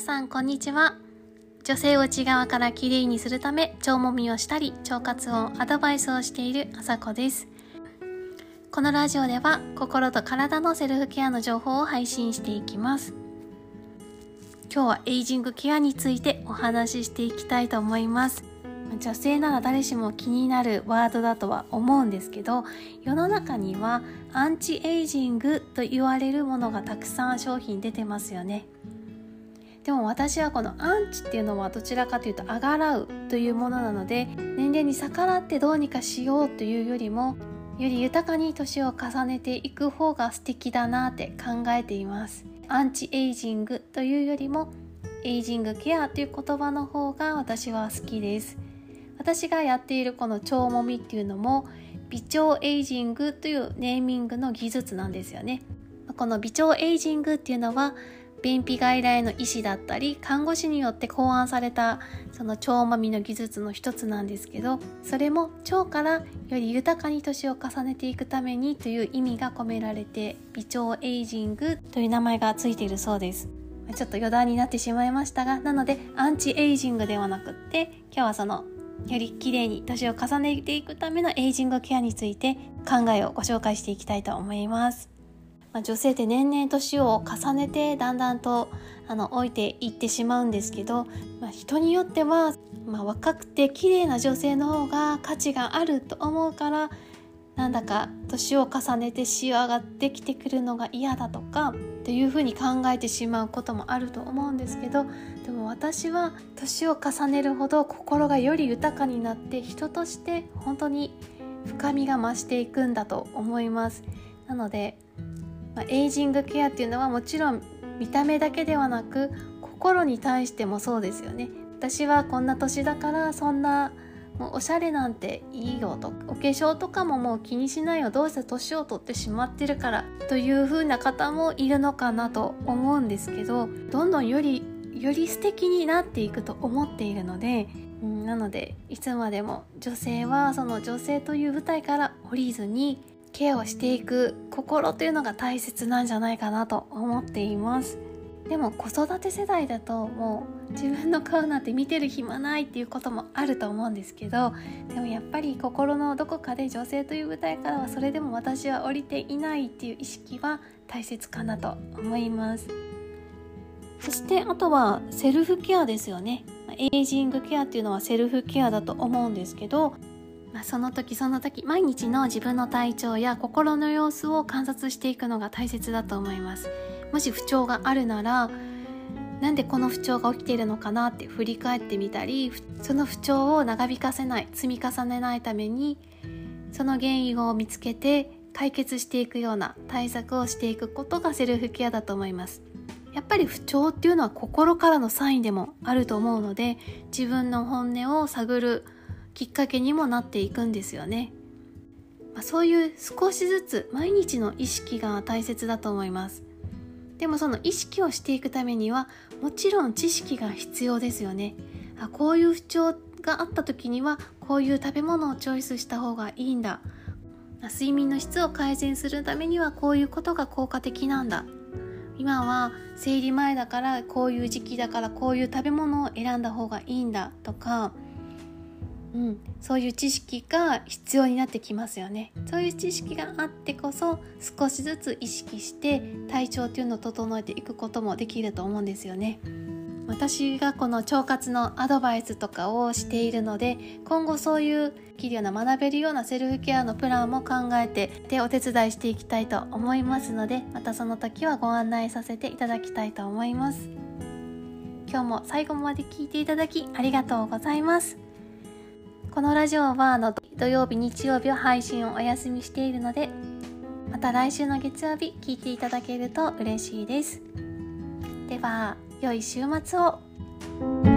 皆さんこんにちは。女性を内側からきれいにするため腸もみをしたり腸活をアドバイスをしているあさこです。このラジオでは心と体のセルフケアの情報を配信していきます。今日はエイジングケアについてお話ししていきたいと思います。女性なら誰しも気になるワードだとは思うんですけど世の中にはアンチエイジングと言われるものがたくさん商品出てますよね。でも私はこのアンチっていうのはどちらかというとあがらうというものなので年齢に逆らってどうにかしようというよりもより豊かに年を重ねていく方が素敵だなって考えています。アンチエイジングというよりもエイジングケアという言葉の方が私は好きです。私がやっているこの腸もみっていうのも微腸エイジングというネーミングの技術なんですよね。この美腸エイジングっていうのは便秘外来の医師だったり看護師によって考案されたその腸もみの技術の一つなんですけどそれも腸からより豊かに年を重ねていくためにという意味が込められて美腸エイジングという名前がついているそうです。ちょっと余談になってしまいましたがなのでアンチエイジングではなくって今日はそのより綺麗に年を重ねていくためのエイジングケアについて考えをご紹介していきたいと思います。まあ、女性って年々年を重ねてだんだんとあの老いていってしまうんですけど、まあ、人によっては、まあ、若くて綺麗な女性の方が価値があると思うからなんだか年を重ねて仕上がってきてくるのが嫌だとかっていうふうに考えてしまうこともあると思うんですけどでも私は年を重ねるほど心がより豊かになって人として本当に深みが増していくんだと思います。なので、エイジングケアっていうのはもちろん見た目だけではなく心に対してもそうですよね。私はこんな年だからそんなもうおしゃれなんていいよとお化粧とかももう気にしないよどうせ年を取ってしまってるからという風な方もいるのかなと思うんですけどどんどんよりより素敵になっていくと思っているので、なのでいつまでも女性はその女性という舞台から降りずにケアをしていく心というのが大切なんじゃないかなと思っています。でも子育て世代だともう自分の顔なんて見てる暇ないっていうこともあると思うんですけどでもやっぱり心のどこかで女性という舞台からはそれでも私は降りていないっていう意識は大切かなと思います。そしてあとはセルフケアですよね。エイジングケアっていうのはセルフケアだと思うんですけどまあ、その時その時毎日の自分の体調や心の様子を観察していくのが大切だと思います。もし不調があるならなんでこの不調が起きているのかなって振り返ってみたりその不調を長引かせない積み重ねないためにその原因を見つけて解決していくような対策をしていくことがセルフケアだと思います。やっぱり不調っていうのは心からのサインでもあると思うので自分の本音を探るきっかけにもなっていくんですよね。まあ、そういう少しずつ毎日の意識が大切だと思います。でもその意識をしていくためにはもちろん知識が必要ですよね。あこういう不調があった時にはこういう食べ物をチョイスした方がいいんだ。睡眠の質を改善するためにはこういうことが効果的なんだ。今は生理前だからこういう時期だからこういう食べ物を選んだ方がいいんだとかうん、そういう知識が必要になってきますよね。そういう知識があってこそ少しずつ意識して体調っていうのを整えていくこともできると思うんですよね。私がこの腸活のアドバイスとかをしているので今後そういうできるような学べるようなセルフケアのプランも考えてでお手伝いしていきたいと思いますのでまたその時はご案内させていただきたいと思います。今日も最後まで聞いていただきありがとうございます。このラジオはあの土曜日日曜日を配信をお休みしているのでまた来週の月曜日聞いていただけると嬉しいです。では良い週末を。